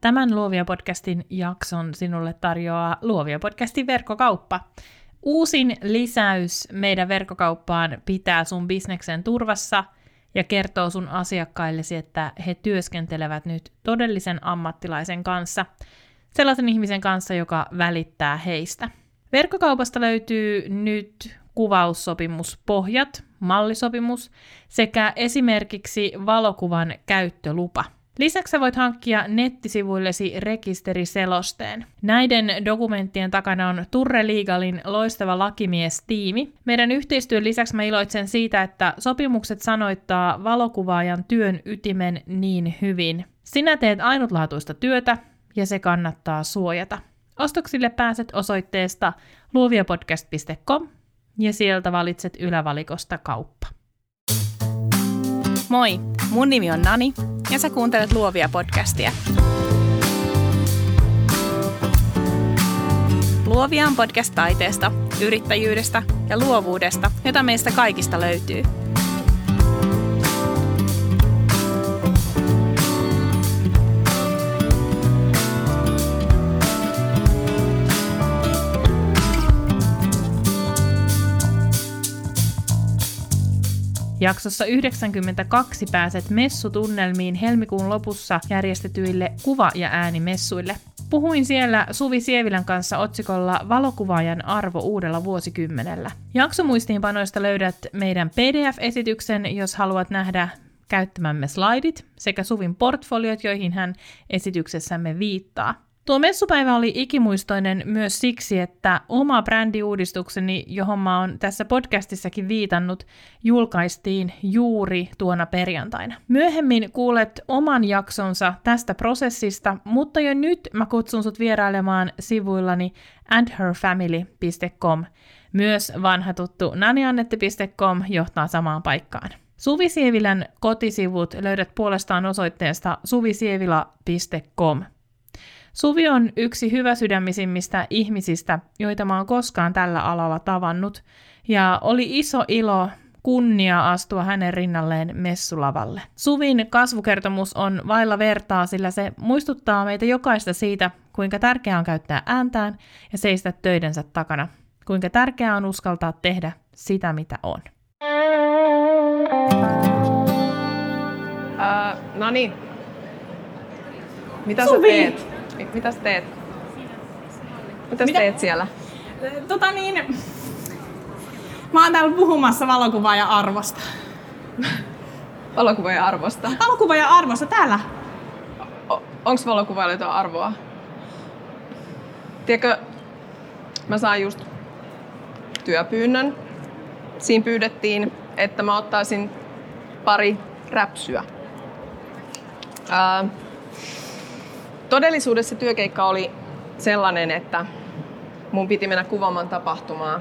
Tämän Luovia podcastin jakson sinulle tarjoaa Luovia podcastin verkkokauppa. Uusin lisäys meidän verkkokauppaan pitää sun bisneksen turvassa ja kertoo sun asiakkaillesi, että he työskentelevät nyt todellisen ammattilaisen kanssa, sellaisen ihmisen kanssa, joka välittää heistä. Verkkokaupasta löytyy nyt kuvaussopimuspohjat, mallisopimus sekä esimerkiksi valokuvan käyttölupa – Lisäksi voit hankkia nettisivuillesi rekisteriselosteen. Näiden dokumenttien takana on Turre Legalin loistava lakimiestiimi. Meidän yhteistyön lisäksi mä iloitsen siitä, että sopimukset sanoittaa valokuvaajan työn ytimen niin hyvin. Sinä teet ainutlaatuista työtä ja se kannattaa suojata. Ostoksille pääset osoitteesta luoviapodcast.com ja sieltä valitset ylävalikosta kauppa. Moi, mun nimi on Nani ja sä kuuntelet Luovia podcastia. Luovia on podcast taiteesta, yrittäjyydestä ja luovuudesta, jota meistä kaikista löytyy – Jaksossa 92 pääset messutunnelmiin helmikuun lopussa järjestetyille kuva- ja äänimessuille. Puhuin siellä Suvi Sievilän kanssa otsikolla Valokuvaajan arvo uudella vuosikymmenellä. Jaksomuistiinpanoista löydät meidän PDF-esityksen, jos haluat nähdä käyttämämme slaidit sekä Suvin portfoliot, joihin hän esityksessämme viittaa. Tuo messupäivä oli ikimuistoinen myös siksi, että oma brändiuudistukseni, johon mä oon tässä podcastissakin viitannut, julkaistiin juuri tuona perjantaina. Myöhemmin kuulet oman jaksonsa tästä prosessista, mutta jo nyt mä kutsun sut vierailemaan sivuillani andherfamily.com. Myös vanha tuttu naniannette.com johtaa samaan paikkaan. Suvi Sievilän kotisivut löydät puolestaan osoitteesta suvisievila.com. Suvi on yksi hyvä sydämisimmistä ihmisistä, joita mä oon koskaan tällä alalla tavannut, ja oli iso ilo kunnia astua hänen rinnalleen messulavalle. Suvin kasvukertomus on vailla vertaa, sillä se muistuttaa meitä jokaista siitä, kuinka tärkeää on käyttää ääntään ja seistä töidensä takana. Kuinka tärkeää on uskaltaa tehdä sitä, mitä on. Uh, no niin. Mitä Suvi. sä teet? Mitä sä teet? Mitä sä teet siellä? Tota niin, mä oon täällä puhumassa valokuvaaja arvosta. valokuvaaja arvosta? Valokuvaaja arvosta, täällä. O- onks valokuvailla jotain arvoa? Tiedätkö, mä saan just työpyynnön. Siinä pyydettiin, että mä ottaisin pari räpsyä. Ää, Todellisuudessa työkeikka oli sellainen, että mun piti mennä kuvaamaan tapahtumaa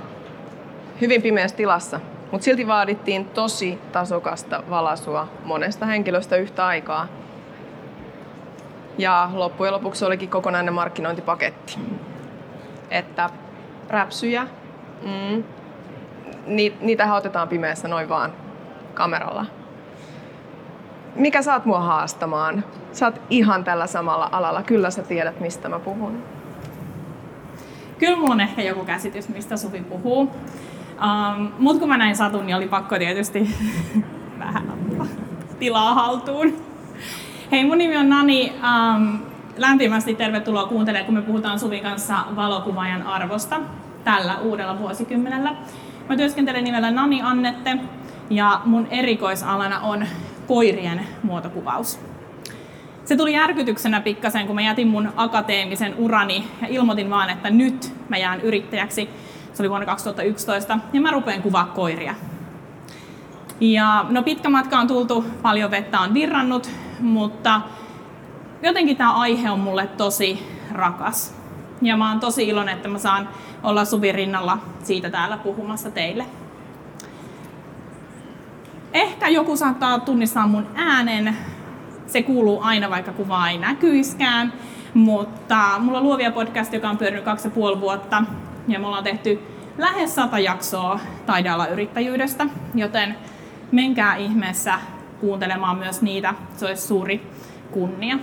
hyvin pimeässä tilassa, mutta silti vaadittiin tosi tasokasta valasua monesta henkilöstä yhtä aikaa. Ja loppujen lopuksi olikin kokonainen markkinointipaketti. Että räpsyjä, mm, niitä otetaan pimeässä noin vaan kameralla mikä saat mua haastamaan? Oot ihan tällä samalla alalla. Kyllä sä tiedät, mistä mä puhun. Kyllä mulla on ehkä joku käsitys, mistä Suvi puhuu. Um, Mutta kun mä näin satun, niin oli pakko tietysti vähän ottaa tilaa haltuun. Hei, mun nimi on Nani. Um, lämpimästi tervetuloa kuuntelemaan, kun me puhutaan Suvin kanssa valokuvaajan arvosta tällä uudella vuosikymmenellä. Mä työskentelen nimellä Nani Annette ja mun erikoisalana on koirien muotokuvaus. Se tuli järkytyksenä pikkasen, kun mä jätin mun akateemisen urani ja ilmoitin vaan, että nyt mä jään yrittäjäksi. Se oli vuonna 2011 ja mä rupean kuvaa koiria. Ja no pitkä matka on tultu, paljon vettä on virrannut, mutta jotenkin tämä aihe on mulle tosi rakas. Ja mä oon tosi iloinen, että mä saan olla Suvi rinnalla siitä täällä puhumassa teille. Ehkä joku saattaa tunnistaa mun äänen. Se kuuluu aina, vaikka kuva ei näkyiskään. Mutta mulla on Luovia podcast, joka on pyörinyt kaksi ja puoli vuotta. Ja me ollaan tehty lähes sata jaksoa taidealayrittäjyydestä, joten menkää ihmeessä kuuntelemaan myös niitä. Se olisi suuri kunnia.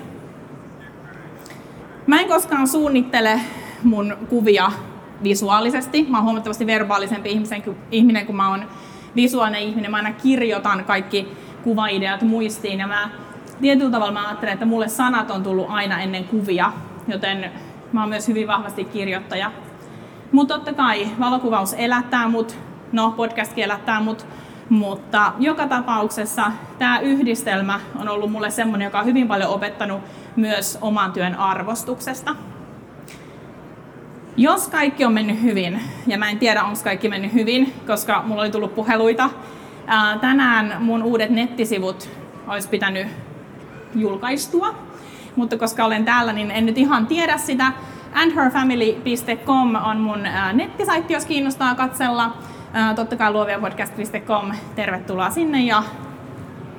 Mä en koskaan suunnittele mun kuvia visuaalisesti. Mä oon huomattavasti verbaalisempi ihminen, kun mä oon visuaalinen ihminen. Mä aina kirjoitan kaikki kuvaideat muistiin ja mä tietyllä tavalla mä ajattelen, että mulle sanat on tullut aina ennen kuvia, joten mä oon myös hyvin vahvasti kirjoittaja. Mutta totta kai valokuvaus elättää mut, no podcast elättää mut, mutta joka tapauksessa tämä yhdistelmä on ollut mulle semmoinen, joka on hyvin paljon opettanut myös oman työn arvostuksesta. Jos kaikki on mennyt hyvin, ja mä en tiedä onko kaikki mennyt hyvin, koska mulla oli tullut puheluita, ää, tänään mun uudet nettisivut olisi pitänyt julkaistua, mutta koska olen täällä, niin en nyt ihan tiedä sitä. andherfamily.com on mun nettisaitti, jos kiinnostaa katsella. Totta kai luoviapodcast.com, tervetuloa sinne ja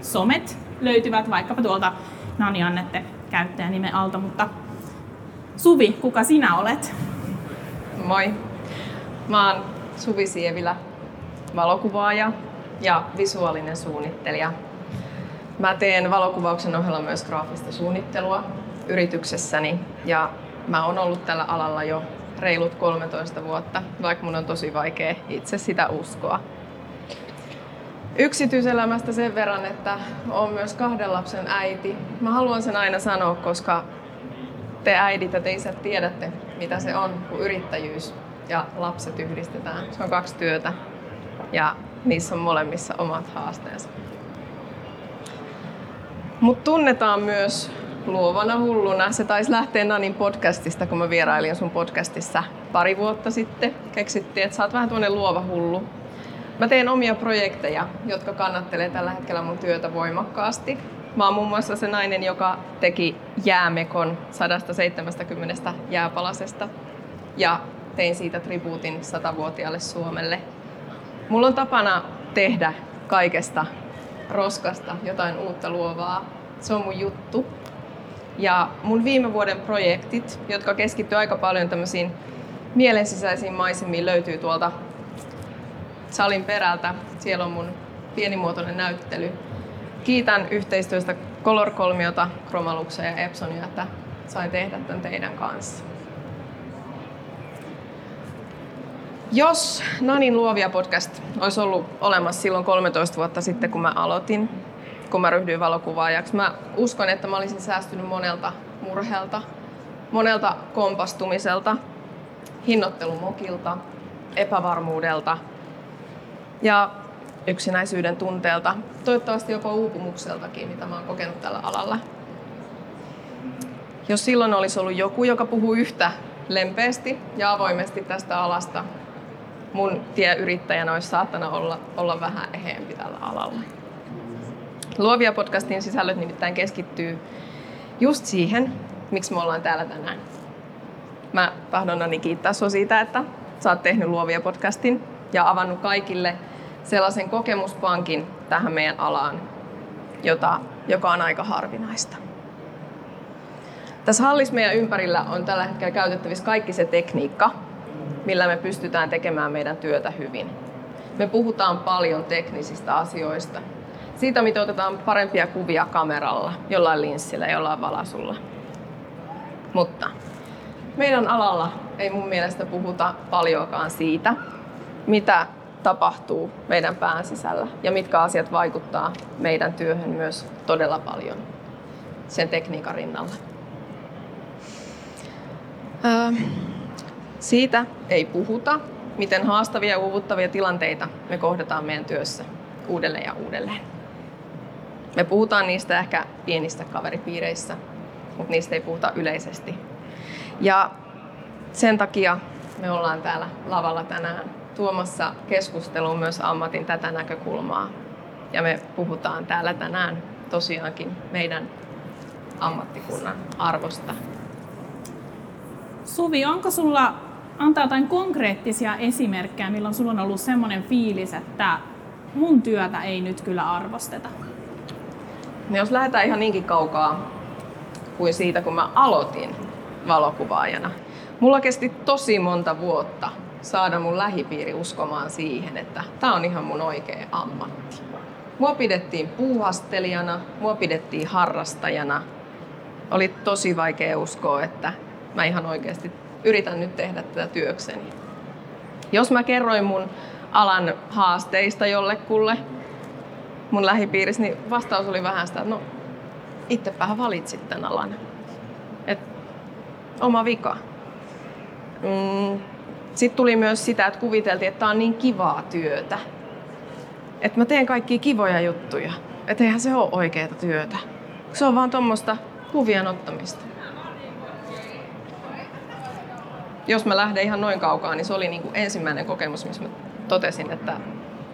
somet löytyvät vaikkapa tuolta Nani Annette käyttäjänimen alta, mutta Suvi, kuka sinä olet? Moi. Mä oon Suvi Sievilä, valokuvaaja ja visuaalinen suunnittelija. Mä teen valokuvauksen ohella myös graafista suunnittelua yrityksessäni ja mä oon ollut tällä alalla jo reilut 13 vuotta, vaikka mun on tosi vaikea itse sitä uskoa. Yksityiselämästä sen verran, että olen myös kahden lapsen äiti. Mä haluan sen aina sanoa, koska te äidit ja te isät tiedätte, mitä se on, kun yrittäjyys ja lapset yhdistetään. Se on kaksi työtä ja niissä on molemmissa omat haasteensa. Mut tunnetaan myös luovana hulluna. Se taisi lähteä Nanin podcastista, kun mä vierailin sun podcastissa pari vuotta sitten. Keksittiin, että sä oot vähän tuonne luova hullu. Mä teen omia projekteja, jotka kannattelee tällä hetkellä mun työtä voimakkaasti. Mä oon muun muassa se nainen, joka teki jäämekon 170 jääpalasesta ja tein siitä tribuutin satavuotiaalle Suomelle. Mulla on tapana tehdä kaikesta roskasta jotain uutta luovaa. Se on mun juttu. Ja mun viime vuoden projektit, jotka keskittyy aika paljon tämmöisiin mielensisäisiin maisemiin, löytyy tuolta salin perältä. Siellä on mun pienimuotoinen näyttely. Kiitän yhteistyöstä Color Kolmiota, Kromaluksia ja Epsonia, että sain tehdä tämän teidän kanssa. Jos Nanin luovia podcast olisi ollut olemassa silloin 13 vuotta sitten, kun mä aloitin, kun mä ryhdyin valokuvaajaksi, mä uskon, että mä olisin säästynyt monelta murheelta, monelta kompastumiselta, hinnoittelumokilta, epävarmuudelta ja yksinäisyyden tunteelta, toivottavasti jopa uupumukseltakin, mitä mä oon kokenut tällä alalla. Jos silloin olisi ollut joku, joka puhuu yhtä lempeästi ja avoimesti tästä alasta, mun tie yrittäjänä olisi saattanut olla, olla vähän eheempi tällä alalla. Luovia podcastin sisällöt nimittäin keskittyy just siihen, miksi me ollaan täällä tänään. Mä tahdon kiittää sinua siitä, että sä oot tehnyt Luovia podcastin ja avannut kaikille sellaisen kokemuspankin tähän meidän alaan, jota, joka on aika harvinaista. Tässä hallissa meidän ympärillä on tällä hetkellä käytettävissä kaikki se tekniikka, millä me pystytään tekemään meidän työtä hyvin. Me puhutaan paljon teknisistä asioista. Siitä, miten otetaan parempia kuvia kameralla, jollain linssillä, jollain valasulla. Mutta meidän alalla ei mun mielestä puhuta paljoakaan siitä, mitä tapahtuu meidän pään sisällä ja mitkä asiat vaikuttaa meidän työhön myös todella paljon sen tekniikan rinnalla. Öö, siitä ei puhuta, miten haastavia ja uuvuttavia tilanteita me kohdataan meidän työssä uudelleen ja uudelleen. Me puhutaan niistä ehkä pienistä kaveripiireissä, mutta niistä ei puhuta yleisesti. Ja sen takia me ollaan täällä lavalla tänään tuomassa keskusteluun myös ammatin tätä näkökulmaa. Ja me puhutaan täällä tänään tosiaankin meidän ammattikunnan arvosta. Suvi, onko sulla antaa jotain konkreettisia esimerkkejä, milloin sulla on ollut semmoinen fiilis, että mun työtä ei nyt kyllä arvosteta? No jos lähdetään ihan niinkin kaukaa kuin siitä, kun mä aloitin valokuvaajana. Mulla kesti tosi monta vuotta saada mun lähipiiri uskomaan siihen, että tämä on ihan mun oikea ammatti. Mua pidettiin puuhastelijana, mua pidettiin harrastajana. Oli tosi vaikea uskoa, että mä ihan oikeasti yritän nyt tehdä tätä työkseni. Jos mä kerroin mun alan haasteista jollekulle mun lähipiirissä, niin vastaus oli vähän sitä, että no itsepä valitsit tämän alan. Et, oma vika. Mm. Sitten tuli myös sitä, että kuviteltiin, että tämä on niin kivaa työtä. Että mä teen kaikkia kivoja juttuja. Että eihän se ole oikeaa työtä. Se on vaan tuommoista kuvien ottamista. Jos mä lähden ihan noin kaukaa, niin se oli niin kuin ensimmäinen kokemus, missä mä totesin, että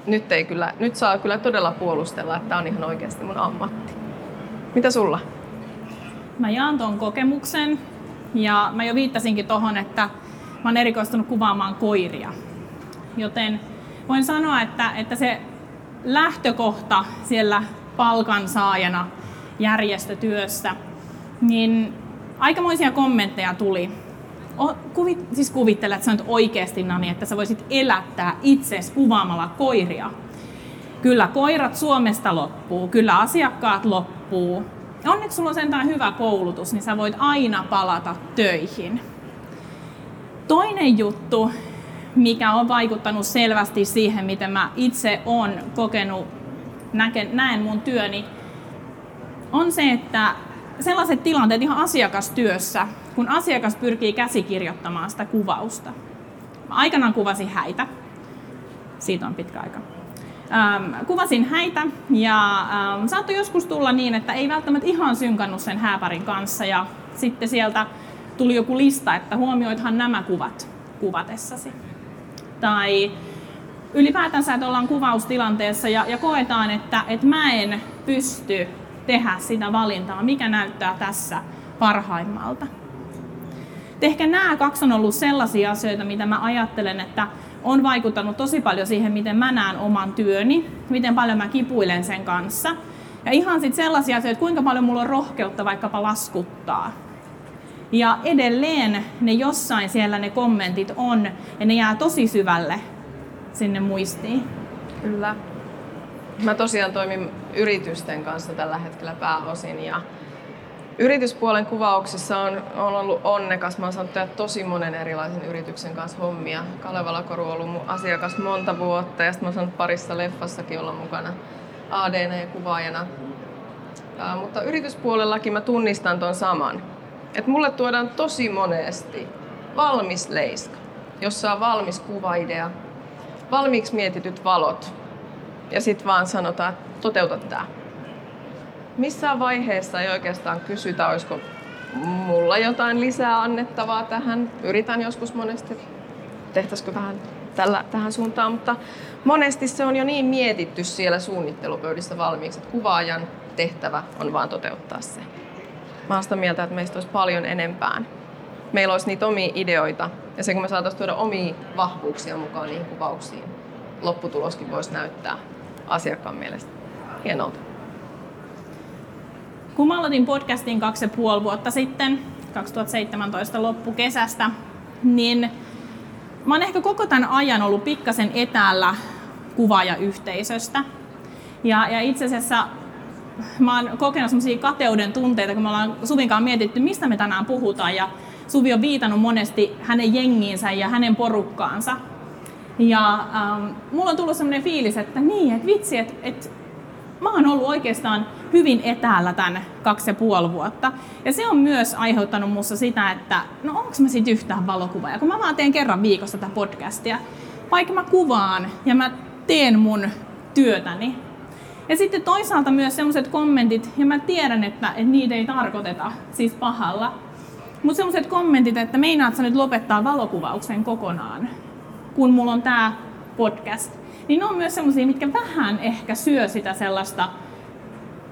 nyt, ei kyllä, nyt saa kyllä todella puolustella, että tämä on ihan oikeasti mun ammatti. Mitä sulla? Mä jaan ton kokemuksen ja mä jo viittasinkin tohon, että mä oon erikoistunut kuvaamaan koiria. Joten voin sanoa, että, että se lähtökohta siellä palkansaajana järjestötyössä, niin aikamoisia kommentteja tuli. O, kuvit, siis kuvittele, että sä nyt oikeasti Nani, että sä voisit elättää itses kuvaamalla koiria. Kyllä koirat Suomesta loppuu, kyllä asiakkaat loppuu. Onneksi sulla on sentään hyvä koulutus, niin sä voit aina palata töihin. Toinen juttu, mikä on vaikuttanut selvästi siihen, miten mä itse on kokenut, näken, näen mun työni, on se, että sellaiset tilanteet ihan asiakastyössä, kun asiakas pyrkii käsikirjoittamaan sitä kuvausta. Mä aikanaan kuvasin häitä. Siitä on pitkä aika. Ähm, kuvasin häitä ja ähm, saattoi joskus tulla niin, että ei välttämättä ihan synkannut sen hääparin kanssa ja sitten sieltä tuli joku lista, että huomioithan nämä kuvat kuvatessasi. Tai ylipäätänsä, että ollaan kuvaustilanteessa ja, ja koetaan, että, että mä en pysty tehdä sitä valintaa, mikä näyttää tässä parhaimmalta. Ehkä nämä kaksi on ollut sellaisia asioita, mitä mä ajattelen, että on vaikuttanut tosi paljon siihen, miten mä näen oman työni, miten paljon mä kipuilen sen kanssa. Ja ihan sitten sellaisia asioita, että kuinka paljon mulla on rohkeutta vaikkapa laskuttaa. Ja edelleen ne jossain siellä ne kommentit on, ja ne jää tosi syvälle sinne muistiin. Kyllä. Mä tosiaan toimin yritysten kanssa tällä hetkellä pääosin ja yrityspuolen kuvauksissa on, on ollut onnekas. Mä oon saanut tehdä tosi monen erilaisen yrityksen kanssa hommia. Kalevala Koru on ollut mun asiakas monta vuotta ja sitten mä oon saanut parissa leffassakin olla mukana ADN-kuvaajana. Ja, mutta yrityspuolellakin mä tunnistan ton saman. Et mulle tuodaan tosi monesti valmis leiska, jossa on valmis kuvaidea, valmiiksi mietityt valot, ja sitten vaan sanotaan, että toteuta tämä. Missään vaiheessa ei oikeastaan kysytä, olisiko mulla jotain lisää annettavaa tähän. Yritän joskus monesti, tehtäisikö vähän tällä, tähän suuntaan, mutta monesti se on jo niin mietitty siellä suunnittelupöydissä valmiiksi, että kuvaajan tehtävä on vaan toteuttaa se. Mä oon sitä mieltä, että meistä olisi paljon enempään. Meillä olisi niitä omia ideoita ja se kun me saataisiin tuoda omia vahvuuksia mukaan niihin kuvauksiin, lopputuloskin voisi näyttää asiakkaan mielestä hienolta. Kun mä aloitin podcastin kaksi ja puoli vuotta sitten, 2017 loppukesästä, niin mä oon ehkä koko tämän ajan ollut pikkasen etäällä kuvaajayhteisöstä. Ja, ja itse asiassa mä oon kokenut semmoisia kateuden tunteita, kun me ollaan Suvinkaan mietitty, mistä me tänään puhutaan. Ja Suvi on viitannut monesti hänen jengiinsä ja hänen porukkaansa. Ja ähm, mulla on tullut sellainen fiilis, että niin, että vitsi, että, että mä oon ollut oikeastaan hyvin etäällä tämän kaksi ja puoli vuotta. Ja se on myös aiheuttanut mussa sitä, että no onko mä sit yhtään valokuvaaja, kun mä vaan teen kerran viikossa tätä podcastia. Vaikka mä kuvaan ja mä teen mun työtäni. Ja sitten toisaalta myös sellaiset kommentit, ja mä tiedän, että, että niitä ei tarkoiteta siis pahalla. Mutta sellaiset kommentit, että meinaat sä nyt lopettaa valokuvauksen kokonaan kun mulla on tämä podcast, niin ne on myös semmoisia, mitkä vähän ehkä syö sitä sellaista,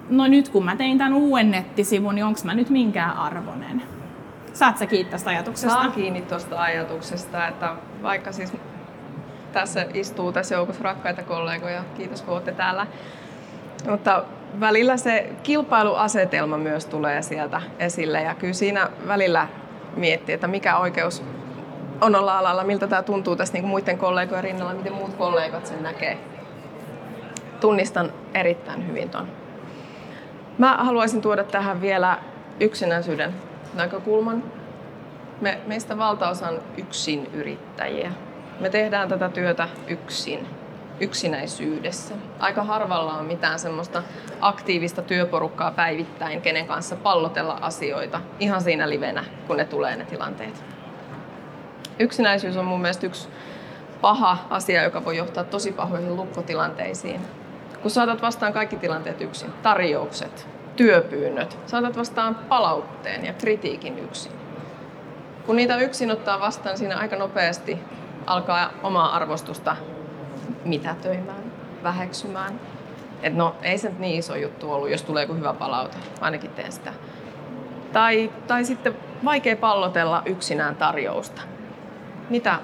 no nyt kun mä tein tämän uuden nettisivun, niin onko mä nyt minkään arvonen? Saat sä kiinni tästä ajatuksesta? Saan kiinni tuosta ajatuksesta, että vaikka siis tässä istuu tässä joukossa rakkaita kollegoja, kiitos kun olette täällä. Mutta välillä se kilpailuasetelma myös tulee sieltä esille ja kyllä siinä välillä miettii, että mikä oikeus on olla alalla, miltä tämä tuntuu tässä niin kuin muiden kollegojen rinnalla, miten muut kollegat sen näkee. Tunnistan erittäin hyvin ton. Mä haluaisin tuoda tähän vielä yksinäisyyden näkökulman. Me, meistä valtaosa on yksin yrittäjiä. Me tehdään tätä työtä yksin, yksinäisyydessä. Aika harvalla on mitään semmoista aktiivista työporukkaa päivittäin, kenen kanssa pallotella asioita ihan siinä livenä, kun ne tulee ne tilanteet. Yksinäisyys on mun mielestä yksi paha asia, joka voi johtaa tosi pahoihin lukkotilanteisiin. Kun saatat vastaan kaikki tilanteet yksin, tarjoukset, työpyynnöt, saatat vastaan palautteen ja kritiikin yksin. Kun niitä yksin ottaa vastaan, siinä aika nopeasti alkaa omaa arvostusta mitätöimään, väheksymään. Et no, ei se nyt niin iso juttu ollut, jos tulee joku hyvä palaute. Ainakin teen sitä. Tai, tai sitten vaikea pallotella yksinään tarjousta. Mitä?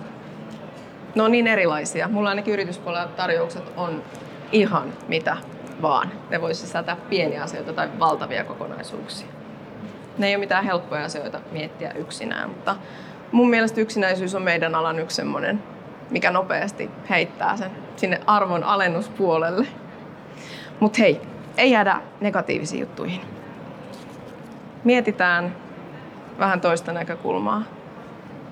No niin erilaisia. Mulla ainakin yrityspuolella tarjoukset on ihan mitä vaan. Ne voi sisältää pieniä asioita tai valtavia kokonaisuuksia. Ne ei ole mitään helppoja asioita miettiä yksinään, mutta mun mielestä yksinäisyys on meidän alan yksi semmoinen, mikä nopeasti heittää sen sinne arvon alennuspuolelle. Mutta hei, ei jäädä negatiivisiin juttuihin. Mietitään vähän toista näkökulmaa.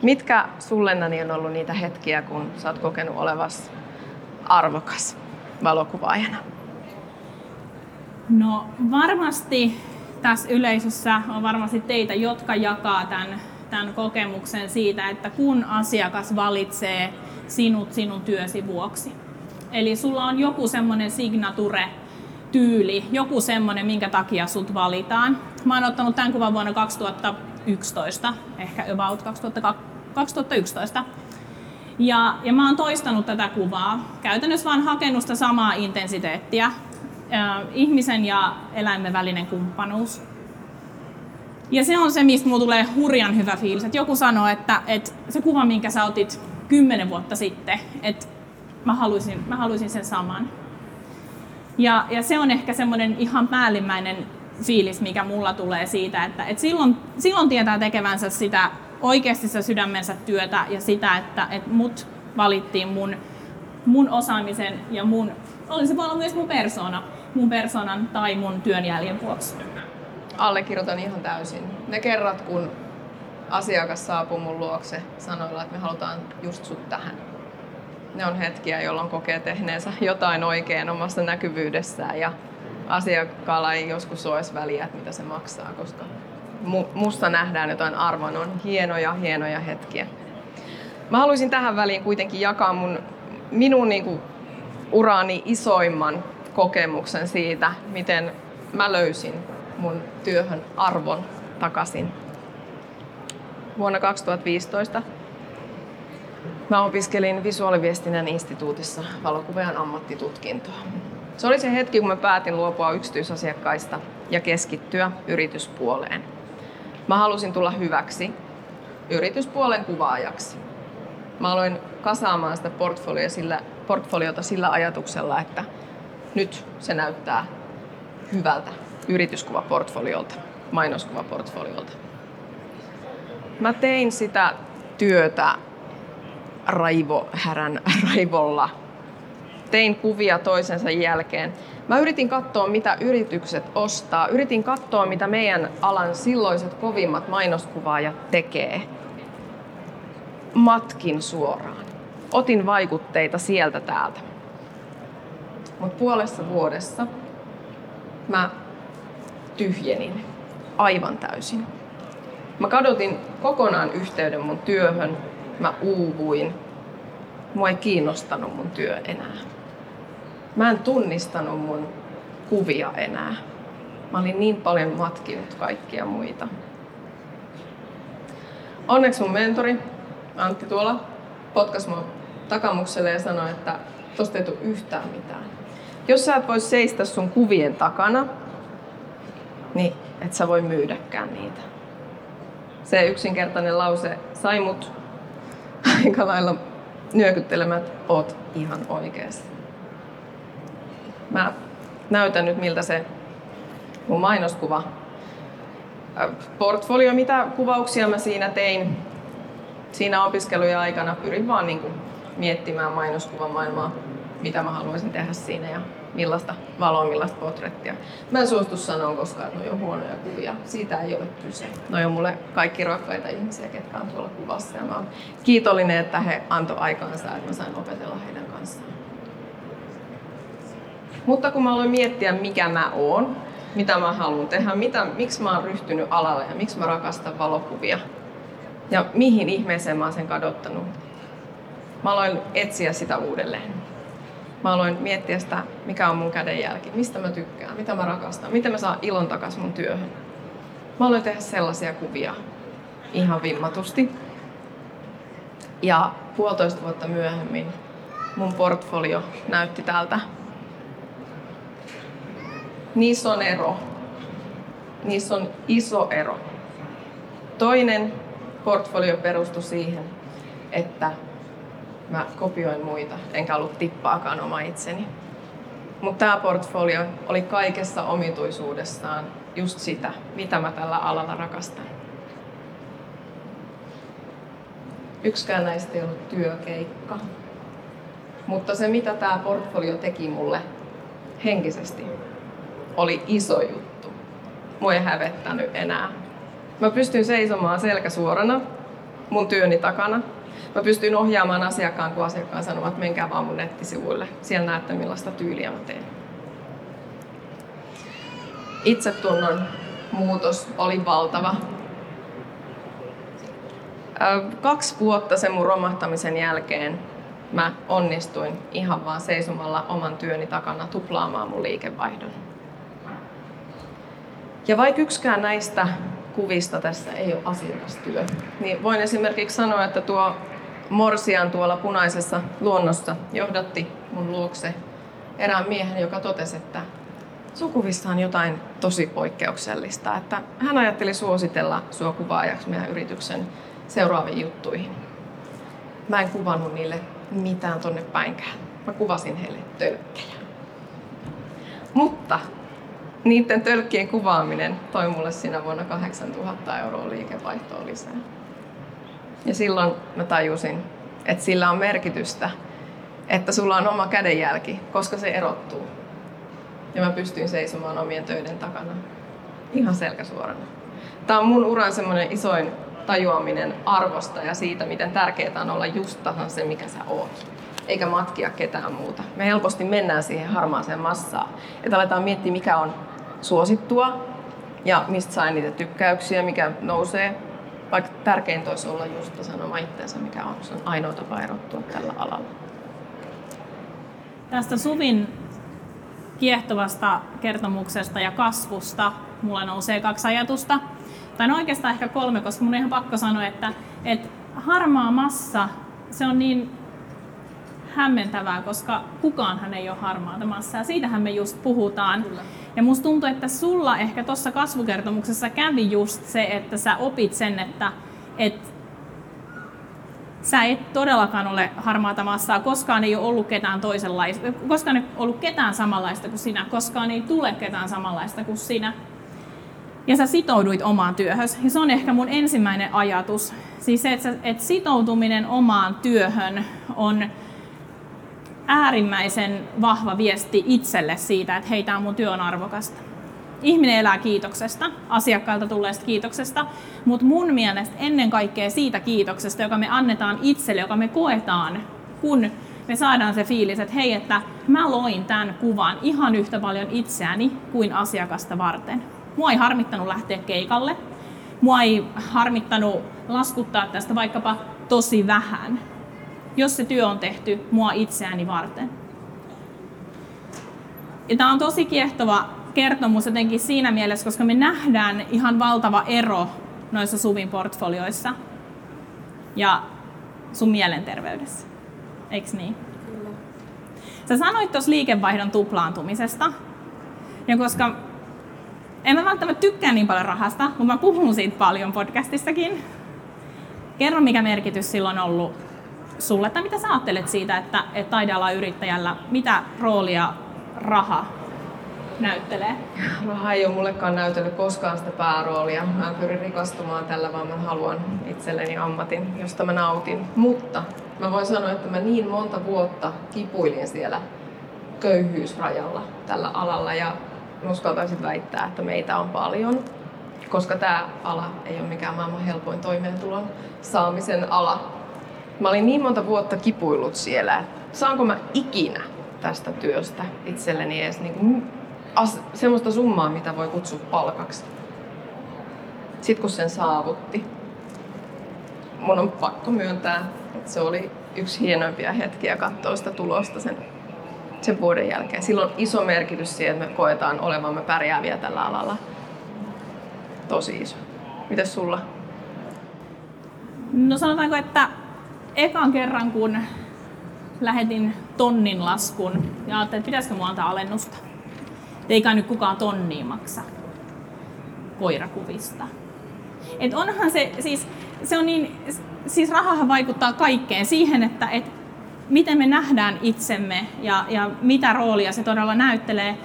Mitkä sulle Nani on ollut niitä hetkiä, kun sä oot kokenut olevas arvokas valokuvaajana? No varmasti tässä yleisössä on varmasti teitä, jotka jakaa tämän, tämän kokemuksen siitä, että kun asiakas valitsee sinut sinun työsi vuoksi. Eli sulla on joku semmoinen signature tyyli, joku semmoinen, minkä takia sut valitaan. Mä oon ottanut tämän kuvan vuonna 2011, ehkä about 2011. Ja, ja mä oon toistanut tätä kuvaa, käytännössä vaan hakenut sitä samaa intensiteettiä, ihmisen ja eläimen välinen kumppanuus. Ja se on se, mistä mulla tulee hurjan hyvä fiilis. Että joku sanoo, että, että se kuva, minkä sä otit kymmenen vuotta sitten, että mä haluaisin, mä haluaisin sen saman. Ja, ja se on ehkä semmoinen ihan päällimmäinen fiilis, mikä mulla tulee siitä, että, että silloin, silloin tietää tekevänsä sitä oikeasti sitä sydämensä työtä ja sitä, että, että mut valittiin mun, mun osaamisen ja mun, oli se voi olla myös mun persona, mun persoonan tai mun työn jäljen vuoksi. Allekirjoitan ihan täysin. Ne kerrat, kun asiakas saapuu mun luokse sanoilla, että me halutaan just sut tähän. Ne on hetkiä, jolloin kokee tehneensä jotain oikein omassa näkyvyydessään ja asiakkaalla ei joskus ole väliä, että mitä se maksaa, koska musta nähdään jotain arvon. On hienoja, hienoja hetkiä. Mä haluaisin tähän väliin kuitenkin jakaa mun, minun niin kuin, uraani isoimman kokemuksen siitä, miten mä löysin mun työhön arvon takaisin. Vuonna 2015 mä opiskelin visuaaliviestinnän instituutissa valokuvajan ammattitutkintoa. Se oli se hetki, kun mä päätin luopua yksityisasiakkaista ja keskittyä yrityspuoleen. Mä halusin tulla hyväksi yrityspuolen kuvaajaksi. Mä aloin kasaamaan sitä portfolio sillä, portfoliota sillä ajatuksella, että nyt se näyttää hyvältä yrityskuvaportfoliolta, mainoskuvaportfoliolta. Mä tein sitä työtä raivohärän raivolla. Tein kuvia toisensa jälkeen. Mä yritin katsoa, mitä yritykset ostaa. Yritin katsoa, mitä meidän alan silloiset kovimmat mainoskuvaajat tekee. Matkin suoraan. Otin vaikutteita sieltä täältä. Mutta puolessa vuodessa mä tyhjenin aivan täysin. Mä kadotin kokonaan yhteyden mun työhön. Mä uuvuin. Mua ei kiinnostanut mun työ enää. Mä en tunnistanut mun kuvia enää. Mä olin niin paljon matkinut kaikkia muita. Onneksi mun mentori Antti tuolla potkas mua takamukselle ja sanoi, että tosta ei tule yhtään mitään. Jos sä et voi seistä sun kuvien takana, niin et sä voi myydäkään niitä. Se yksinkertainen lause sai mut aika lailla nyökyttelemään, että oot ihan oikeassa. Mä näytän nyt miltä se mun mainoskuva portfolio, mitä kuvauksia mä siinä tein. Siinä opiskelujen aikana pyrin vaan niin kuin miettimään mainoskuvan maailmaa mitä mä haluaisin tehdä siinä ja millaista valoa, millaista portrettia. Mä en suostu sanoa koskaan, että ne on huonoja kuvia. Siitä ei ole kyse. Ne on mulle kaikki rakkaita ihmisiä, ketkä on tuolla kuvassa. Ja mä oon kiitollinen, että he antoi aikaansa, että mä sain opetella heidän kanssaan. Mutta kun mä aloin miettiä, mikä mä oon, mitä mä haluan tehdä, mitä, miksi mä oon ryhtynyt alalle ja miksi mä rakastan valokuvia ja mihin ihmeeseen mä oon sen kadottanut, mä aloin etsiä sitä uudelleen. Mä aloin miettiä sitä, mikä on mun kädenjälki, mistä mä tykkään, mitä mä rakastan, miten mä saan ilon takas mun työhön. Mä aloin tehdä sellaisia kuvia ihan vimmatusti. Ja puolitoista vuotta myöhemmin mun portfolio näytti tältä. Niissä on ero. Niissä on iso ero. Toinen portfolio perustui siihen, että mä kopioin muita, enkä ollut tippaakaan oma itseni. Mutta tämä portfolio oli kaikessa omituisuudessaan just sitä, mitä mä tällä alalla rakastan. Yksikään näistä ei ollut työkeikka. Mutta se, mitä tämä portfolio teki mulle henkisesti, oli iso juttu. Mua ei hävettänyt enää. Mä pystyn seisomaan selkä suorana mun työni takana mä pystyn ohjaamaan asiakkaan, kun asiakkaan sanoo, että menkää vaan mun nettisivuille. Siellä näette, millaista tyyliä mä teen. Itsetunnon muutos oli valtava. Kaksi vuotta sen mun romahtamisen jälkeen mä onnistuin ihan vaan seisomalla oman työni takana tuplaamaan mun liikevaihdon. Ja vaikka yksikään näistä kuvista tässä ei ole asiakastyö, niin voin esimerkiksi sanoa, että tuo Morsian tuolla punaisessa luonnossa johdatti mun luokse erään miehen, joka totesi, että sukuvissa on jotain tosi poikkeuksellista. Että hän ajatteli suositella sua kuvaajaksi meidän yrityksen seuraaviin juttuihin. Mä en kuvannut niille mitään tonne päinkään. Mä kuvasin heille tölkkejä. Mutta niiden tölkkien kuvaaminen toi mulle siinä vuonna 8000 euroa liikevaihtoa lisää. Ja silloin mä tajusin, että sillä on merkitystä, että sulla on oma kädenjälki, koska se erottuu. Ja mä pystyin seisomaan omien töiden takana. Ihan selkäsuorana. Tämä on mun uran semmoinen isoin tajuaminen arvosta ja siitä, miten tärkeää on olla just tasan se, mikä sä oot. Eikä matkia ketään muuta. Me helposti mennään siihen harmaaseen massaan. Että aletaan miettiä, mikä on suosittua ja mistä sain niitä tykkäyksiä, mikä nousee vaikka tärkeintä olisi olla just sanoma itseensä, mikä on, se on ainoa tapa erottua tällä alalla. Tästä Suvin kiehtovasta kertomuksesta ja kasvusta mulla nousee kaksi ajatusta. Tai no oikeastaan ehkä kolme, koska mun on ihan pakko sanoa, että, että harmaa massa, se on niin hämmentävää, koska kukaanhan ei ole harmaata massaa. Siitähän me just puhutaan. Kyllä. Ja musta tuntuu, että sulla ehkä tuossa kasvukertomuksessa kävi just se, että sä opit sen, että et sä et todellakaan ole harmaata massaa, koskaan ei ole ollut ketään toisenlaista, koskaan ei ollut ketään samanlaista kuin sinä, koskaan ei tule ketään samanlaista kuin sinä. Ja sä sitouduit omaan työhön. Ja se on ehkä mun ensimmäinen ajatus. Siis se, että, että sitoutuminen omaan työhön on äärimmäisen vahva viesti itselle siitä, että hei, tämä mun työ on arvokasta. Ihminen elää kiitoksesta, asiakkailta tulleesta kiitoksesta, mutta mun mielestä ennen kaikkea siitä kiitoksesta, joka me annetaan itselle, joka me koetaan, kun me saadaan se fiilis, että hei, että mä loin tämän kuvan ihan yhtä paljon itseäni kuin asiakasta varten. Mua ei harmittanut lähteä keikalle, mua ei harmittanut laskuttaa tästä vaikkapa tosi vähän, jos se työ on tehty mua itseäni varten. Ja tämä on tosi kiehtova kertomus jotenkin siinä mielessä, koska me nähdään ihan valtava ero noissa Suvin portfolioissa ja sun mielenterveydessä. Eiks niin? Kyllä. Sä sanoit tuossa liikevaihdon tuplaantumisesta. Ja koska en mä välttämättä tykkää niin paljon rahasta, mutta mä puhun siitä paljon podcastissakin. Kerro, mikä merkitys silloin on ollut sulle, tai mitä sä ajattelet siitä, että, että taidealan yrittäjällä, mitä roolia raha näyttelee? Raha ei ole mullekaan näytellyt koskaan sitä pääroolia. Mä en pyri rikastumaan tällä, vaan mä haluan itselleni ammatin, josta mä nautin. Mutta mä voin sanoa, että mä niin monta vuotta kipuilin siellä köyhyysrajalla tällä alalla ja uskaltaisin väittää, että meitä on paljon, koska tämä ala ei ole mikään maailman helpoin toimeentulon saamisen ala. Mä olin niin monta vuotta kipuillut siellä, että saanko mä ikinä tästä työstä itselleni edes niin kuin as, semmoista summaa, mitä voi kutsua palkaksi. Sitten kun sen saavutti, mun on pakko myöntää, että se oli yksi hienoimpia hetkiä katsoa sitä tulosta sen, sen vuoden jälkeen. Silloin iso merkitys siihen, että me koetaan olevamme pärjääviä tällä alalla. Tosi iso. Mitäs sulla? No sanotaanko, että ekan kerran kun lähetin tonnin laskun ja ajattelin, että pitäisikö mua antaa alennusta. Eikä nyt kukaan tonnia maksa koirakuvista. Et onhan se, siis, se on niin, siis rahahan vaikuttaa kaikkeen siihen, että et miten me nähdään itsemme ja, ja mitä roolia se todella näyttelee.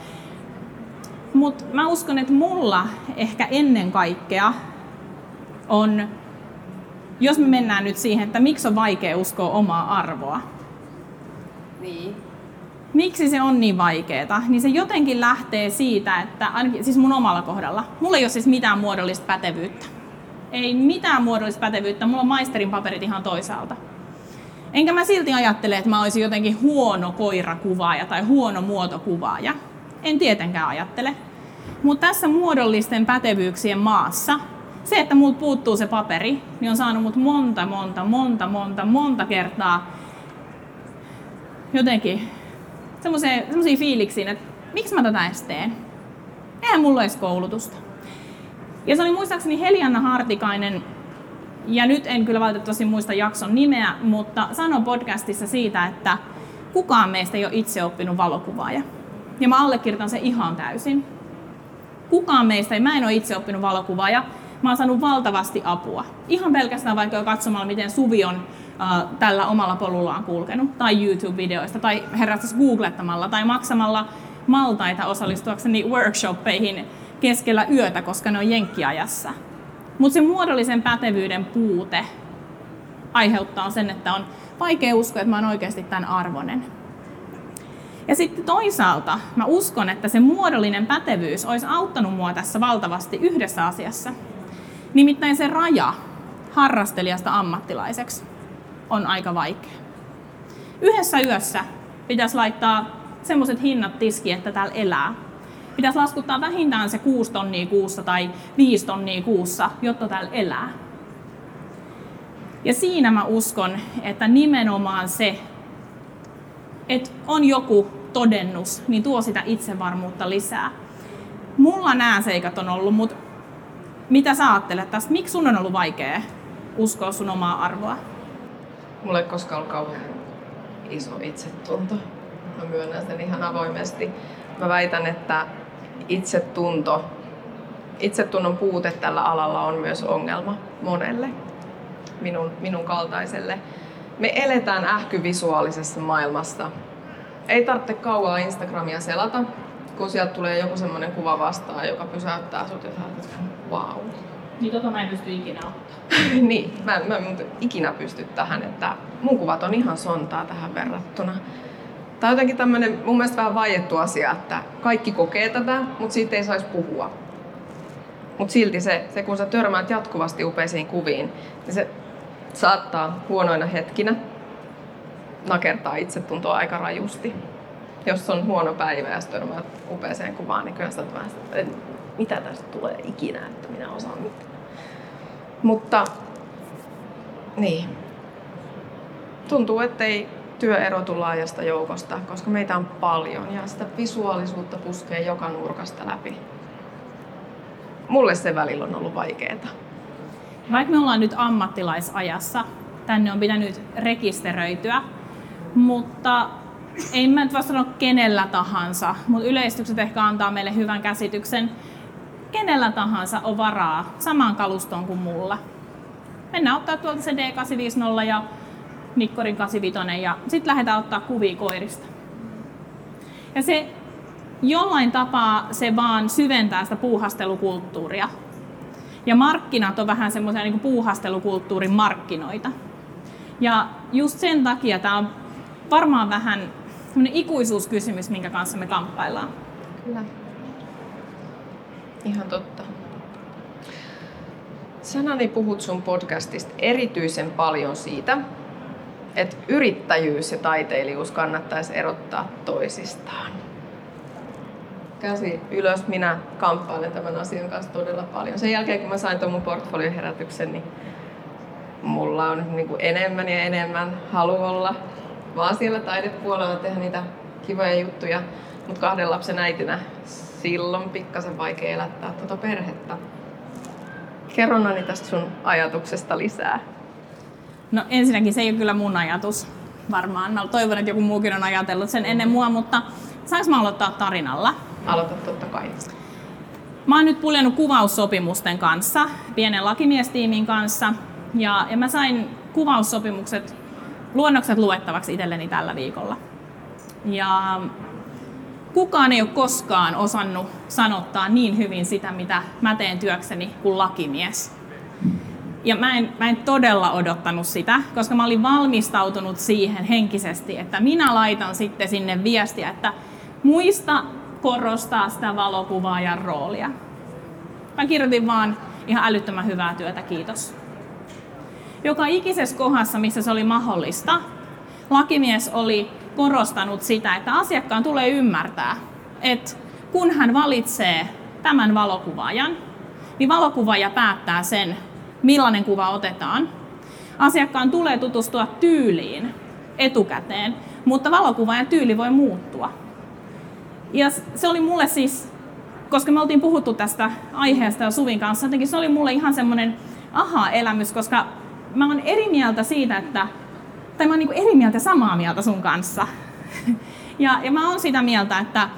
Mutta mä uskon, että mulla ehkä ennen kaikkea on, jos me mennään nyt siihen, että miksi on vaikea uskoa omaa arvoa. Niin. Miksi se on niin vaikeaa? Niin se jotenkin lähtee siitä, että ainakin siis mun omalla kohdalla, mulla ei ole siis mitään muodollista pätevyyttä. Ei mitään muodollista pätevyyttä, mulla on maisterin paperit ihan toisaalta. Enkä mä silti ajattele, että mä olisin jotenkin huono koirakuvaaja tai huono muotokuvaaja. En tietenkään ajattele. Mutta tässä muodollisten pätevyyksien maassa, se, että multa puuttuu se paperi, niin on saanut mut monta, monta, monta, monta, monta kertaa jotenkin semmoisia fiiliksiin, että miksi mä tätä edes teen? Eihän mulla edes koulutusta. Ja se oli muistaakseni Helianna Hartikainen, ja nyt en kyllä valitettavasti muista jakson nimeä, mutta sanon podcastissa siitä, että kukaan meistä ei ole itse oppinut valokuvaaja. Ja mä allekirjoitan se ihan täysin. Kukaan meistä ei, mä en ole itse oppinut valokuvaaja. Mä oon saanut valtavasti apua. Ihan pelkästään vaikka jo katsomalla, miten Suvi on äh, tällä omalla polullaan kulkenut, tai YouTube-videoista, tai herättäisi googlettamalla, tai maksamalla maltaita osallistuakseni workshoppeihin keskellä yötä, koska ne on jenkkiajassa. Mutta se muodollisen pätevyyden puute aiheuttaa sen, että on vaikea uskoa, että mä oon oikeasti tämän arvonen. Ja sitten toisaalta mä uskon, että se muodollinen pätevyys olisi auttanut mua tässä valtavasti yhdessä asiassa. Nimittäin se raja harrastelijasta ammattilaiseksi on aika vaikea. Yhdessä yössä pitäisi laittaa semmoiset hinnat tiski, että täällä elää. Pitäisi laskuttaa vähintään se 6 tonnia kuussa tai 5 tonnia kuussa, jotta täällä elää. Ja siinä mä uskon, että nimenomaan se, että on joku todennus, niin tuo sitä itsevarmuutta lisää. Mulla nämä seikat on ollut, mutta mitä sä ajattelet tästä? Miksi sun on ollut vaikea uskoa sun omaa arvoa? Mulla ei koskaan ollut kauhean iso itsetunto. Mä myönnän sen ihan avoimesti. Mä väitän, että itsetunto, itsetunnon puute tällä alalla on myös ongelma monelle, minun, minun kaltaiselle. Me eletään ähkyvisuaalisessa maailmassa. Ei tarvitse kauaa Instagramia selata, kun sieltä tulee joku semmoinen kuva vastaan, joka pysäyttää sut ja sä että wow. Niin tota mä en pysty ikinä ottaa. niin, mä, mä en ikinä pysty tähän, että mun kuvat on ihan sontaa tähän verrattuna. Tämä on jotenkin tämmöinen mun mielestä vähän vaiettu asia, että kaikki kokee tätä, mutta siitä ei saisi puhua. Mutta silti se, se, kun sä törmäät jatkuvasti upeisiin kuviin, niin se saattaa huonoina hetkinä nakertaa itsetuntoa aika rajusti. Jos on huono päivä ja törmäät upeeseen kuvaan, niin kyllä sä vähän että mitä tästä tulee ikinä, että minä osaan mitään. Mutta niin, tuntuu, ettei työ erotu laajasta joukosta, koska meitä on paljon ja sitä visuaalisuutta puskee joka nurkasta läpi. Mulle se välillä on ollut vaikeaa. Vaikka me ollaan nyt ammattilaisajassa, tänne on pitänyt rekisteröityä, mutta ei mä nyt sano kenellä tahansa, mutta yleistykset ehkä antaa meille hyvän käsityksen. Kenellä tahansa on varaa samaan kalustoon kuin mulla. Mennään ottaa tuolta se D850 ja Nikkorin 85 ja sitten lähdetään ottaa kuvia koirista. Ja se jollain tapaa se vaan syventää sitä puuhastelukulttuuria. Ja markkinat on vähän semmoisia niin puuhastelukulttuurin markkinoita. Ja just sen takia tämä on varmaan vähän ikuisuuskysymys, minkä kanssa me kamppaillaan. Kyllä. Ihan totta. Sanani puhut sun podcastista erityisen paljon siitä, että yrittäjyys ja taiteilijuus kannattaisi erottaa toisistaan. Käsi ylös, minä kamppailen tämän asian kanssa todella paljon. Sen jälkeen kun mä sain tuon mun portfolioherätyksen, niin mulla on niin kuin enemmän ja enemmän halu olla vaan siellä taidepuolella tehdä niitä kivoja juttuja. Mutta kahden lapsen äitinä silloin pikkasen vaikea elättää tuota perhettä. Kerro Nani tästä sun ajatuksesta lisää. No ensinnäkin se ei ole kyllä mun ajatus varmaan. Mä toivon, että joku muukin on ajatellut sen ennen mua, mutta saanko mä aloittaa tarinalla? Aloita totta kai. Mä oon nyt puljannut kuvaussopimusten kanssa, pienen lakimiestiimin kanssa, ja, ja mä sain kuvaussopimukset, luonnokset luettavaksi itselleni tällä viikolla. Ja kukaan ei ole koskaan osannut sanottaa niin hyvin sitä, mitä mä teen työkseni kuin lakimies. Ja mä en, mä en todella odottanut sitä, koska mä olin valmistautunut siihen henkisesti, että minä laitan sitten sinne viestiä, että muista korostaa sitä valokuvaajan roolia. Mä kirjoitin vaan ihan älyttömän hyvää työtä, kiitos. Joka ikisessä kohdassa, missä se oli mahdollista, lakimies oli korostanut sitä, että asiakkaan tulee ymmärtää, että kun hän valitsee tämän valokuvaajan, niin valokuvaaja päättää sen, millainen kuva otetaan. Asiakkaan tulee tutustua tyyliin etukäteen, mutta valokuvaajan tyyli voi muuttua. Ja se oli mulle siis, koska me oltiin puhuttu tästä aiheesta ja Suvin kanssa, jotenkin se oli mulle ihan semmoinen aha-elämys, koska mä oon eri mieltä siitä, että, tai mä oon niin eri mieltä samaa mieltä sun kanssa. ja, ja mä oon sitä mieltä, että,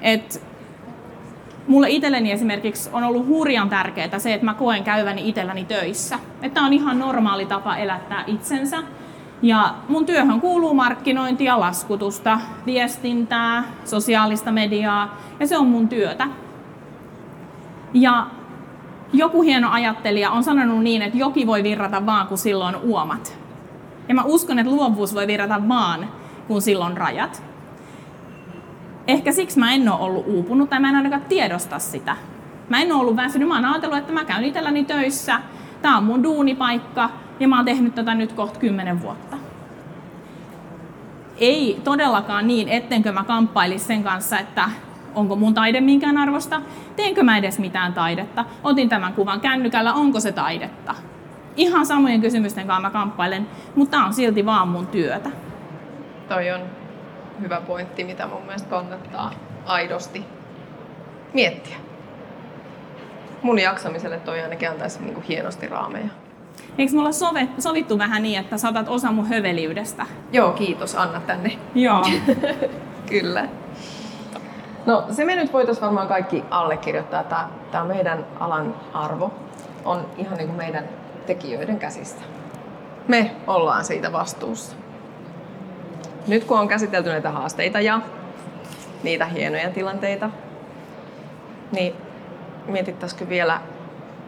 että mulle itselleni esimerkiksi on ollut hurjan tärkeää se, että mä koen käyväni itselläni töissä. Että on ihan normaali tapa elättää itsensä. Ja mun työhön kuuluu markkinointia, laskutusta, viestintää, sosiaalista mediaa ja se on mun työtä. Ja joku hieno ajattelija on sanonut niin, että joki voi virrata vaan kun silloin uomat. Ja mä uskon, että luovuus voi virrata vaan kun silloin rajat. Ehkä siksi mä en ole ollut uupunut tai mä en ainakaan tiedosta sitä. Mä en ole ollut väsynyt, mä oon ajatellut, että mä käyn itselläni töissä, tää on mun duunipaikka ja mä oon tehnyt tätä nyt kohta kymmenen vuotta. Ei todellakaan niin, ettenkö mä kamppailisi sen kanssa, että onko mun taide minkään arvosta, teenkö mä edes mitään taidetta, otin tämän kuvan kännykällä, onko se taidetta. Ihan samojen kysymysten kanssa mä kamppailen, mutta tämä on silti vaan mun työtä. Toi on hyvä pointti, mitä mun mielestä kannattaa aidosti miettiä. Mun jaksamiselle toi ainakin antaisi niin hienosti raameja. Eikö mulla sove, sovittu vähän niin, että saatat osa mun höveliydestä? Joo, kiitos. Anna tänne. Joo. Kyllä. No se me nyt voitaisiin varmaan kaikki allekirjoittaa, että tämä meidän alan arvo on ihan niin kuin meidän tekijöiden käsissä. Me ollaan siitä vastuussa. Nyt kun on käsitelty näitä haasteita ja niitä hienoja tilanteita, niin mietittäisikö vielä,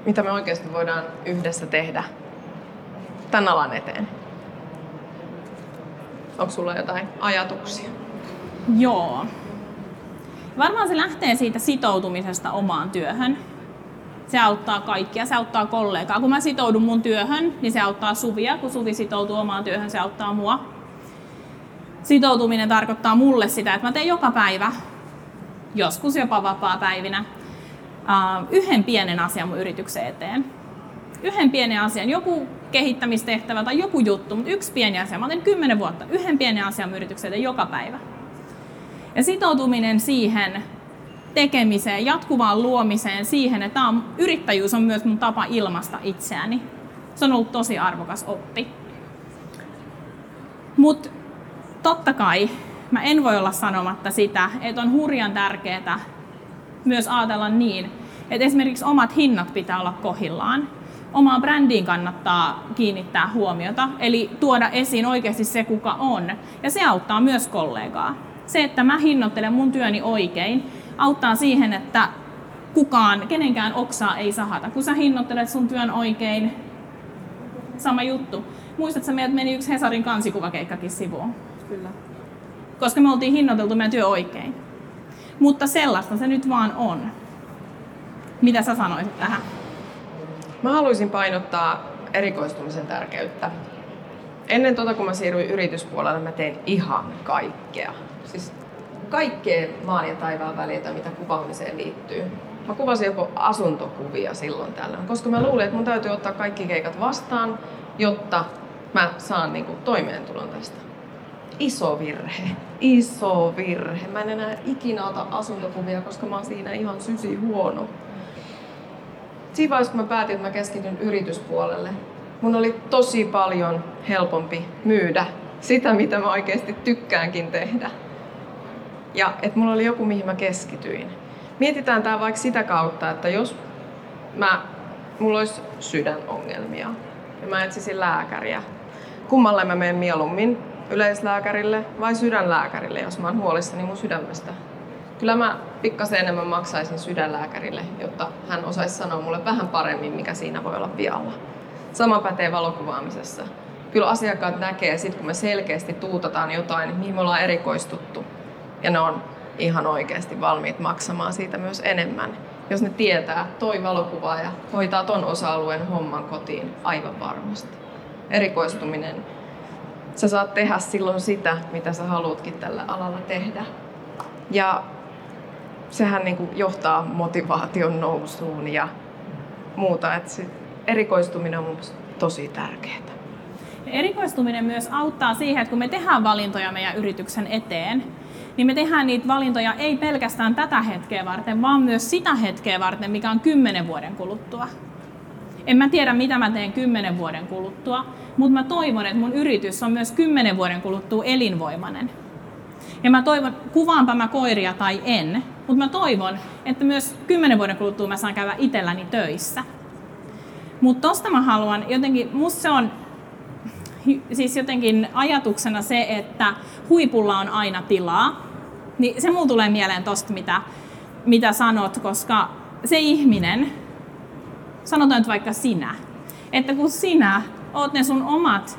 mitä me oikeasti voidaan yhdessä tehdä tämän alan eteen? Onko sulla jotain ajatuksia? Joo. Varmaan se lähtee siitä sitoutumisesta omaan työhön. Se auttaa kaikkia, se auttaa kollegaa. Kun mä sitoudun mun työhön, niin se auttaa Suvia. Kun Suvi sitoutuu omaan työhön, se auttaa mua. Sitoutuminen tarkoittaa mulle sitä, että mä teen joka päivä, joskus jopa vapaa-päivinä, yhden pienen asian mun yrityksen eteen. Yhden pienen asian, joku kehittämistehtävä tai joku juttu, mutta yksi pieni asia. Mä teen kymmenen vuotta, yhden pienen asian eteen joka päivä. Ja sitoutuminen siihen tekemiseen, jatkuvaan luomiseen, siihen, että on, yrittäjyys on myös mun tapa ilmasta itseäni. Se on ollut tosi arvokas oppi. Mutta totta kai mä en voi olla sanomatta sitä, että on hurjan tärkeää myös ajatella niin, että esimerkiksi omat hinnat pitää olla kohillaan. Omaan brändiin kannattaa kiinnittää huomiota, eli tuoda esiin oikeasti se, kuka on. Ja se auttaa myös kollegaa se, että mä hinnoittelen mun työni oikein, auttaa siihen, että kukaan, kenenkään oksaa ei sahata. Kun sä hinnoittelet sun työn oikein, sama juttu. Muistatko, että meiltä meni yksi Hesarin kansikuvakeikkakin sivuun? Kyllä. koska me oltiin hinnoiteltu meidän työ oikein. Mutta sellaista se nyt vaan on. Mitä sä sanoisit tähän? Mä haluaisin painottaa erikoistumisen tärkeyttä. Ennen tota, kun mä siirryin yrityspuolelle, mä tein ihan kaikkea. Siis kaikkea maan ja taivaan väliltä, mitä kuvaamiseen liittyy. Mä kuvasin joku asuntokuvia silloin tällöin, koska mä luulin, että mun täytyy ottaa kaikki keikat vastaan, jotta mä saan niinku toimeentulon tästä. Iso virhe. Iso virhe. Mä en enää ikinä ota asuntokuvia, koska mä oon siinä ihan sysi huono. Siinä vaiheessa, kun mä päätin, että mä keskityn yrityspuolelle, mun oli tosi paljon helpompi myydä sitä, mitä mä oikeasti tykkäänkin tehdä. Ja että mulla oli joku, mihin mä keskityin. Mietitään tämä vaikka sitä kautta, että jos mä, mulla olisi sydänongelmia ja mä etsisin lääkäriä, kummalle mä menen mieluummin, yleislääkärille vai sydänlääkärille, jos mä oon huolissani mun sydämestä? Kyllä mä pikkasen enemmän maksaisin sydänlääkärille, jotta hän osaisi sanoa mulle vähän paremmin, mikä siinä voi olla vialla. Sama pätee valokuvaamisessa. Kyllä asiakkaat näkee, sit kun me selkeästi tuutataan jotain, mihin me ollaan erikoistuttu. Ja ne on ihan oikeasti valmiit maksamaan siitä myös enemmän. Jos ne tietää, toi valokuvaaja hoitaa ton osa-alueen homman kotiin aivan varmasti. Erikoistuminen. Sä saat tehdä silloin sitä, mitä sä haluatkin tällä alalla tehdä. Ja sehän niin johtaa motivaation nousuun ja muuta. Että se erikoistuminen on mun tosi tärkeää. Erikoistuminen myös auttaa siihen, että kun me tehdään valintoja meidän yrityksen eteen, niin me tehdään niitä valintoja ei pelkästään tätä hetkeä varten, vaan myös sitä hetkeä varten, mikä on kymmenen vuoden kuluttua. En mä tiedä, mitä mä teen kymmenen vuoden kuluttua, mutta mä toivon, että mun yritys on myös kymmenen vuoden kuluttua elinvoimainen. Ja mä toivon, kuvaanpa mä koiria tai en, mutta mä toivon, että myös kymmenen vuoden kuluttua mä saan käydä itselläni töissä. Mutta tosta mä haluan jotenkin, musta se on siis jotenkin ajatuksena se, että huipulla on aina tilaa, niin se mulla tulee mieleen tosta, mitä, mitä sanot, koska se ihminen, sanotaan nyt vaikka sinä, että kun sinä oot ne sun omat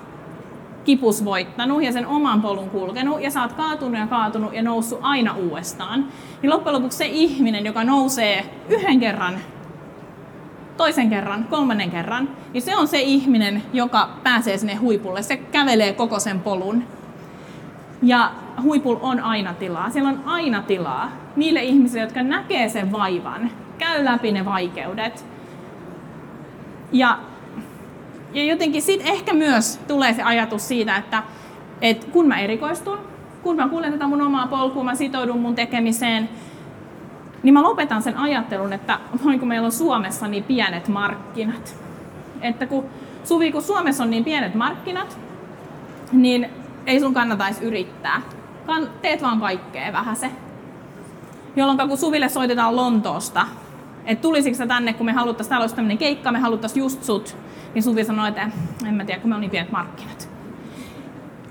kipus voittanut ja sen oman polun kulkenut ja sä oot kaatunut ja kaatunut ja noussut aina uudestaan, niin loppujen lopuksi se ihminen, joka nousee yhden kerran toisen kerran, kolmannen kerran, niin se on se ihminen, joka pääsee sinne huipulle. Se kävelee koko sen polun. Ja huipul on aina tilaa. Siellä on aina tilaa niille ihmisille, jotka näkee sen vaivan, käy läpi ne vaikeudet. Ja, ja jotenkin sitten ehkä myös tulee se ajatus siitä, että, että kun mä erikoistun, kun mä kuljetan mun omaa polkua, mä sitoudun mun tekemiseen, niin mä lopetan sen ajattelun, että kun meillä on Suomessa niin pienet markkinat. Että kun Suvi, kun Suomessa on niin pienet markkinat, niin ei sun kannataisi yrittää. Kan, teet vaan kaikkea vähän se. Jolloin kun Suville soitetaan Lontoosta, että tulisiko sä tänne, kun me haluttaisiin, täällä olisi tämmöinen keikka, me haluttaisiin just sut, niin Suvi sanoi, että en mä tiedä, kun me on niin pienet markkinat.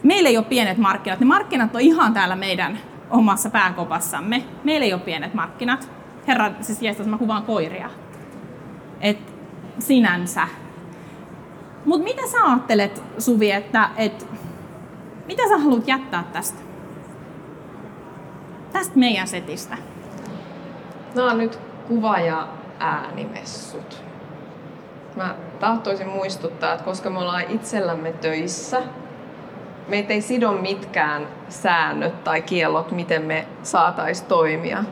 Meillä ei ole pienet markkinat, ne markkinat on ihan täällä meidän omassa pääkopassamme. Meillä ei ole pienet markkinat. Herra, siis jästäs mä kuvaan koiria. Et sinänsä. Mutta mitä sä ajattelet, Suvi, että et, mitä sä haluat jättää tästä? Tästä meidän setistä. Nämä on nyt kuva- ja äänimessut. Mä tahtoisin muistuttaa, että koska me ollaan itsellämme töissä, meitä ei sido mitkään säännöt tai kiellot, miten me saatais toimia.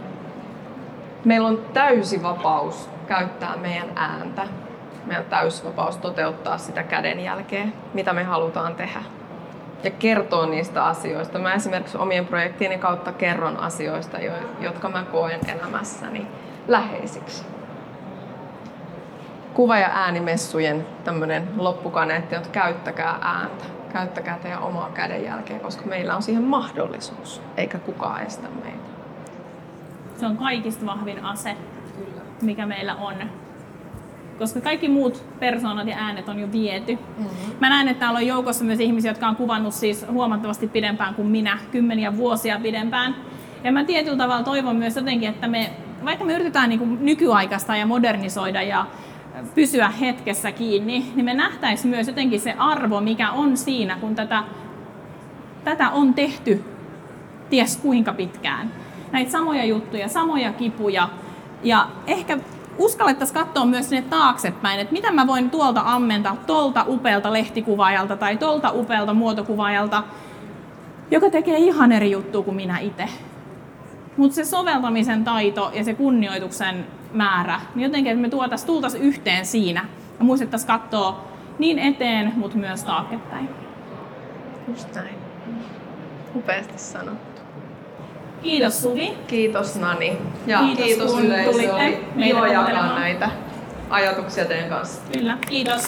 Meillä on täysi vapaus käyttää meidän ääntä. Meidän on täysi vapaus toteuttaa sitä kädenjälkeä, mitä me halutaan tehdä. Ja kertoa niistä asioista. Mä esimerkiksi omien projektiini kautta kerron asioista, jotka mä koen elämässäni läheisiksi. Kuva- ja äänimessujen tämmöinen loppukaneetti on, että käyttäkää ääntä käyttäkää teidän omaa kädenjälkeä, koska meillä on siihen mahdollisuus, eikä kukaan estä meitä. Se on kaikista vahvin ase, mikä meillä on. Koska kaikki muut persoonat ja äänet on jo viety. Mm-hmm. Mä näen, että täällä on joukossa myös ihmisiä, jotka on kuvannut siis huomattavasti pidempään kuin minä, kymmeniä vuosia pidempään. Ja mä tietyllä tavalla toivon myös jotenkin, että me, vaikka me yritetään niin nykyaikaista ja modernisoida ja pysyä hetkessä kiinni, niin me nähtäisiin myös jotenkin se arvo, mikä on siinä, kun tätä, tätä on tehty ties kuinka pitkään. Näitä samoja juttuja, samoja kipuja. Ja ehkä uskallettaisiin katsoa myös sinne taaksepäin, että mitä mä voin tuolta ammentaa, tolta upealta lehtikuvaajalta tai tolta upealta muotokuvaajalta, joka tekee ihan eri juttu kuin minä itse. Mutta se soveltamisen taito ja se kunnioituksen määrä, niin jotenkin, että me tuotais, tultais yhteen siinä ja muistettaisiin katsoa niin eteen, mutta myös taaksepäin. Just näin. Upeasti sanottu. Kiitos Suvi. Kiitos Nani. Ja Kiitos, kiitos kun yleisö. tulitte meitä ilo jakaa näitä ajatuksia teidän kanssa. Kyllä, kiitos.